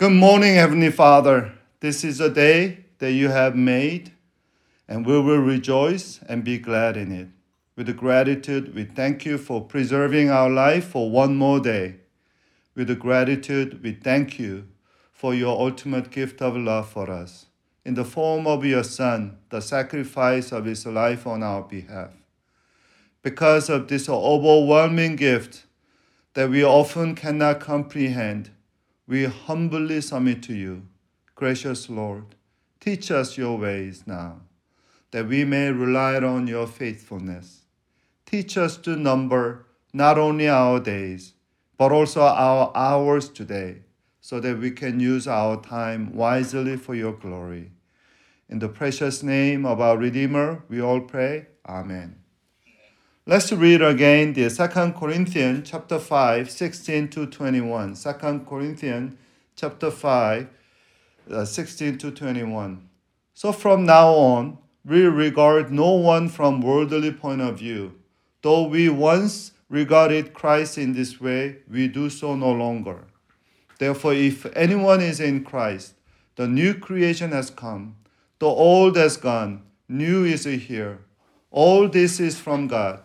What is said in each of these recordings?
Good morning, Heavenly Father. This is a day that you have made, and we will rejoice and be glad in it. With gratitude, we thank you for preserving our life for one more day. With gratitude, we thank you for your ultimate gift of love for us in the form of your Son, the sacrifice of his life on our behalf. Because of this overwhelming gift that we often cannot comprehend, we humbly submit to you. Gracious Lord, teach us your ways now, that we may rely on your faithfulness. Teach us to number not only our days, but also our hours today, so that we can use our time wisely for your glory. In the precious name of our Redeemer, we all pray. Amen. Let's read again the 2 Corinthians chapter 5, 16 to 21. 2 Corinthians chapter 5, uh, 16 to 21. So from now on, we regard no one from worldly point of view. Though we once regarded Christ in this way, we do so no longer. Therefore, if anyone is in Christ, the new creation has come, the old has gone, new is here. All this is from God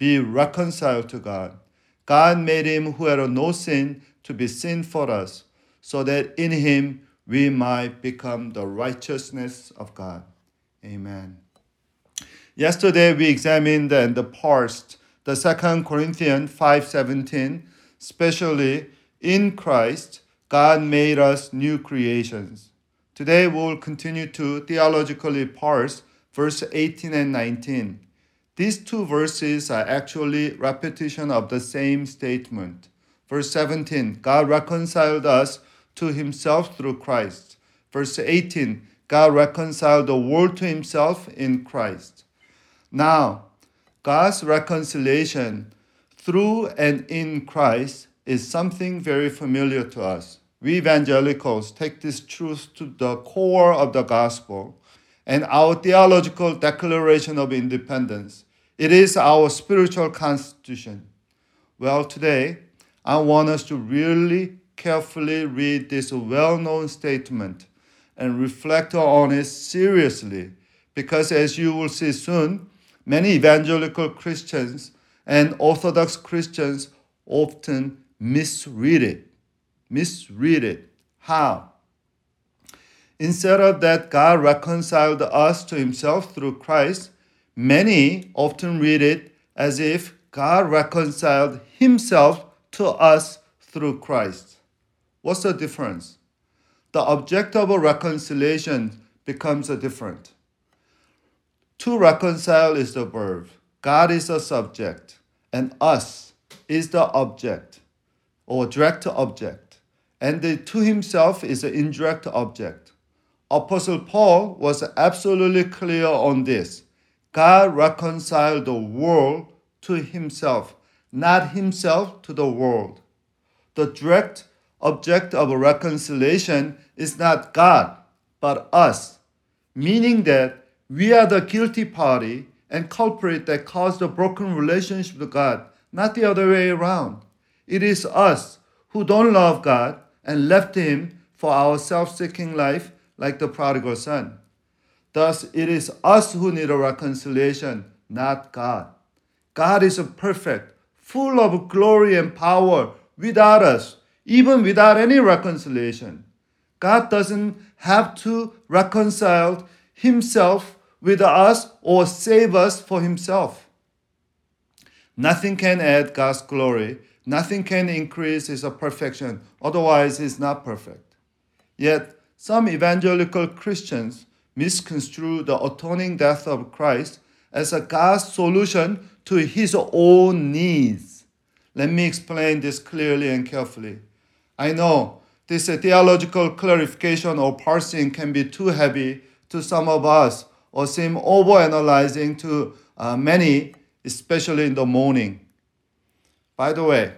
be reconciled to God. God made him who had no sin to be sin for us, so that in him we might become the righteousness of God. Amen. Yesterday we examined and parsed the Second Corinthians 5:17, especially in Christ God made us new creations. Today we will continue to theologically parse verse 18 and 19. These two verses are actually repetition of the same statement. Verse 17, God reconciled us to himself through Christ. Verse 18, God reconciled the world to himself in Christ. Now, God's reconciliation through and in Christ is something very familiar to us. We evangelicals take this truth to the core of the gospel and our theological declaration of independence. It is our spiritual constitution. Well, today, I want us to really carefully read this well known statement and reflect on it seriously because, as you will see soon, many evangelical Christians and Orthodox Christians often misread it. Misread it. How? Instead of that, God reconciled us to Himself through Christ Many often read it as if God reconciled himself to us through Christ. What's the difference? The object of reconciliation becomes a different. To reconcile is the verb, God is the subject, and us is the object or direct object, and the to himself is the indirect object. Apostle Paul was absolutely clear on this God reconciled the world to himself, not himself to the world. The direct object of reconciliation is not God, but us, meaning that we are the guilty party and culprit that caused the broken relationship with God, not the other way around. It is us who don't love God and left Him for our self seeking life like the prodigal son. Thus, it is us who need a reconciliation, not God. God is perfect, full of glory and power without us, even without any reconciliation. God doesn't have to reconcile himself with us or save us for himself. Nothing can add God's glory. Nothing can increase his perfection. Otherwise, he's not perfect. Yet, some evangelical Christians misconstrue the atoning death of Christ as a God's solution to his own needs. Let me explain this clearly and carefully. I know this theological clarification or parsing can be too heavy to some of us or seem overanalyzing to uh, many, especially in the morning. By the way,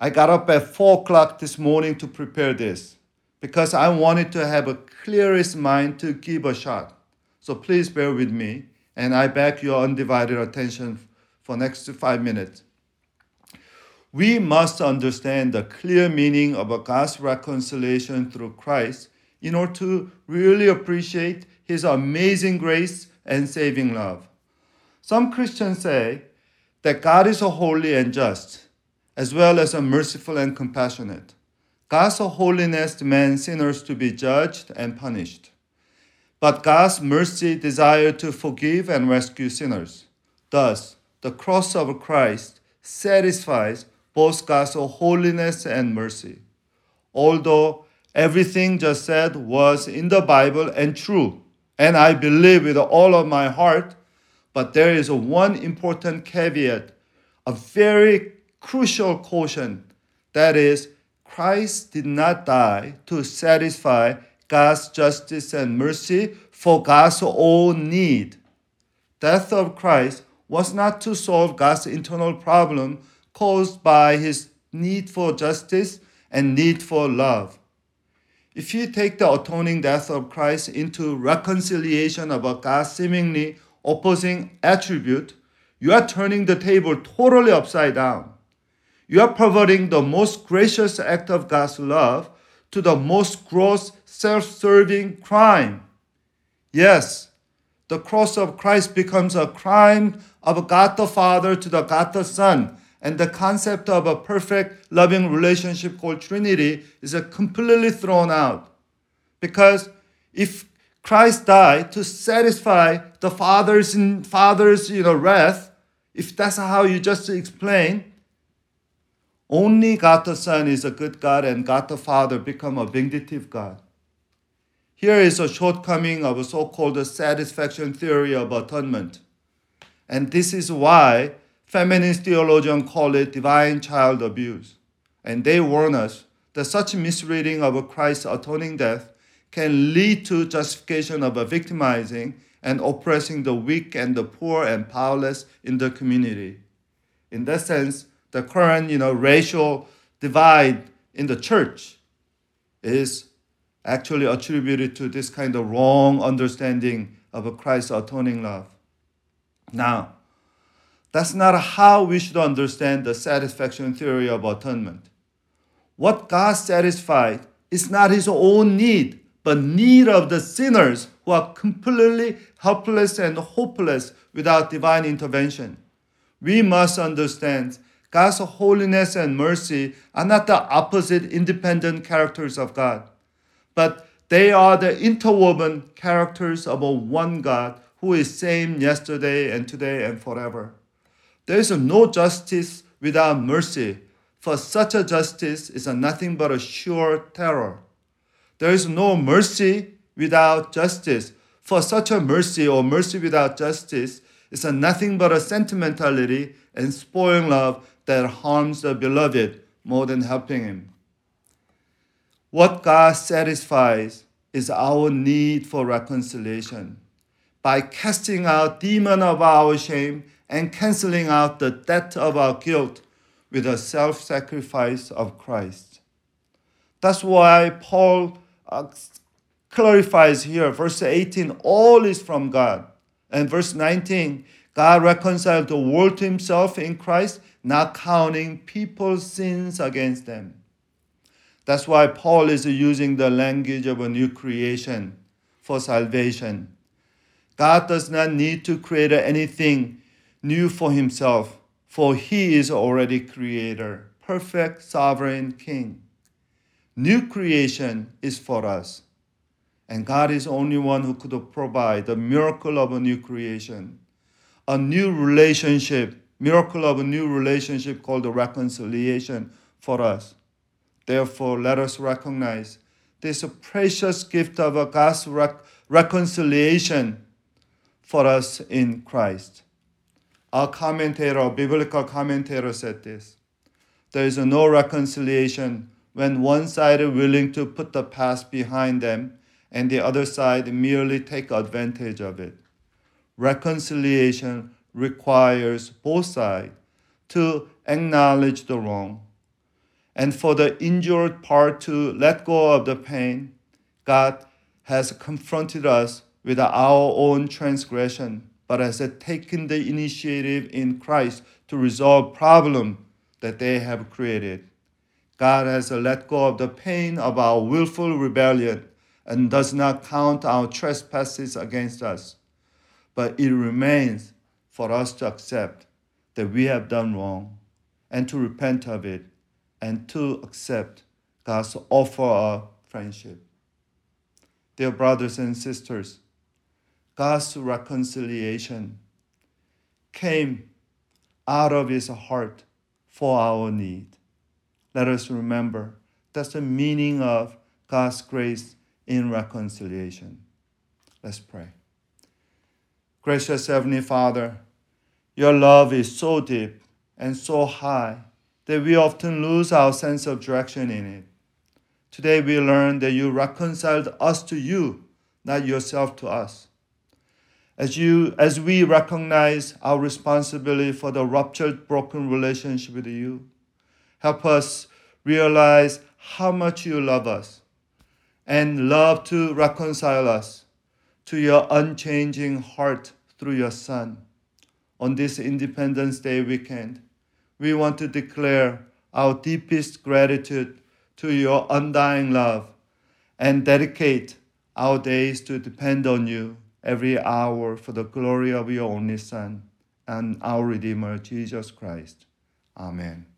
I got up at 4 o'clock this morning to prepare this because I wanted to have a clearest mind to give a shot. So please bear with me, and I beg your undivided attention for next five minutes. We must understand the clear meaning of God's reconciliation through Christ in order to really appreciate his amazing grace and saving love. Some Christians say that God is a holy and just, as well as a merciful and compassionate. God's holiness demands sinners to be judged and punished. But God's mercy desires to forgive and rescue sinners. Thus, the cross of Christ satisfies both God's holiness and mercy. Although everything just said was in the Bible and true, and I believe with all of my heart, but there is one important caveat, a very crucial caution that is, Christ did not die to satisfy God's justice and mercy for God's own need. Death of Christ was not to solve God's internal problem caused by his need for justice and need for love. If you take the atoning death of Christ into reconciliation of a God seemingly opposing attribute, you are turning the table totally upside down. You are perverting the most gracious act of God's love to the most gross self serving crime. Yes, the cross of Christ becomes a crime of God the Father to the God the Son and the concept of a perfect loving relationship called Trinity is completely thrown out. Because if Christ died to satisfy the Father's, Father's you know, wrath, if that's how you just explain, only God the Son is a good God and God the Father become a vindictive God. Here is a shortcoming of a so-called satisfaction theory of atonement. And this is why Feminist theologians call it divine child abuse. And they warn us that such misreading of Christ's atoning death can lead to justification of victimizing and oppressing the weak and the poor and powerless in the community. In that sense, the current you know, racial divide in the church is actually attributed to this kind of wrong understanding of Christ's atoning love. Now, that's not how we should understand the satisfaction theory of atonement. What God satisfied is not his own need, but need of the sinners who are completely helpless and hopeless without divine intervention. We must understand God's holiness and mercy are not the opposite independent characters of God, but they are the interwoven characters of a one God who is same yesterday and today and forever. There is no justice without mercy, for such a justice is nothing but a sure terror. There is no mercy without justice, for such a mercy or mercy without justice is nothing but a sentimentality and spoiling love that harms the beloved more than helping him. What God satisfies is our need for reconciliation. By casting out demon of our shame and canceling out the debt of our guilt with the self sacrifice of Christ. That's why Paul uh, clarifies here, verse 18, all is from God. And verse 19, God reconciled the world to himself in Christ, not counting people's sins against them. That's why Paul is using the language of a new creation for salvation. God does not need to create anything new for himself, for he is already creator, perfect sovereign king. New creation is for us. And God is the only one who could provide the miracle of a new creation, a new relationship, miracle of a new relationship called reconciliation for us. Therefore, let us recognize this precious gift of God's rec- reconciliation for us in Christ. A commentator, a biblical commentator said this There is no reconciliation when one side is willing to put the past behind them and the other side merely take advantage of it. Reconciliation requires both sides to acknowledge the wrong and for the injured part to let go of the pain. God has confronted us with our own transgression, but has taken the initiative in Christ to resolve problem that they have created. God has let go of the pain of our willful rebellion and does not count our trespasses against us. But it remains for us to accept that we have done wrong and to repent of it and to accept God's offer of friendship. Dear brothers and sisters, God's reconciliation came out of his heart for our need. Let us remember that's the meaning of God's grace in reconciliation. Let's pray. Gracious Heavenly Father, your love is so deep and so high that we often lose our sense of direction in it. Today we learn that you reconciled us to you, not yourself to us. As, you, as we recognize our responsibility for the ruptured, broken relationship with you, help us realize how much you love us and love to reconcile us to your unchanging heart through your Son. On this Independence Day weekend, we want to declare our deepest gratitude to your undying love and dedicate our days to depend on you every hour for the glory of your only Son and our Redeemer, Jesus Christ. Amen.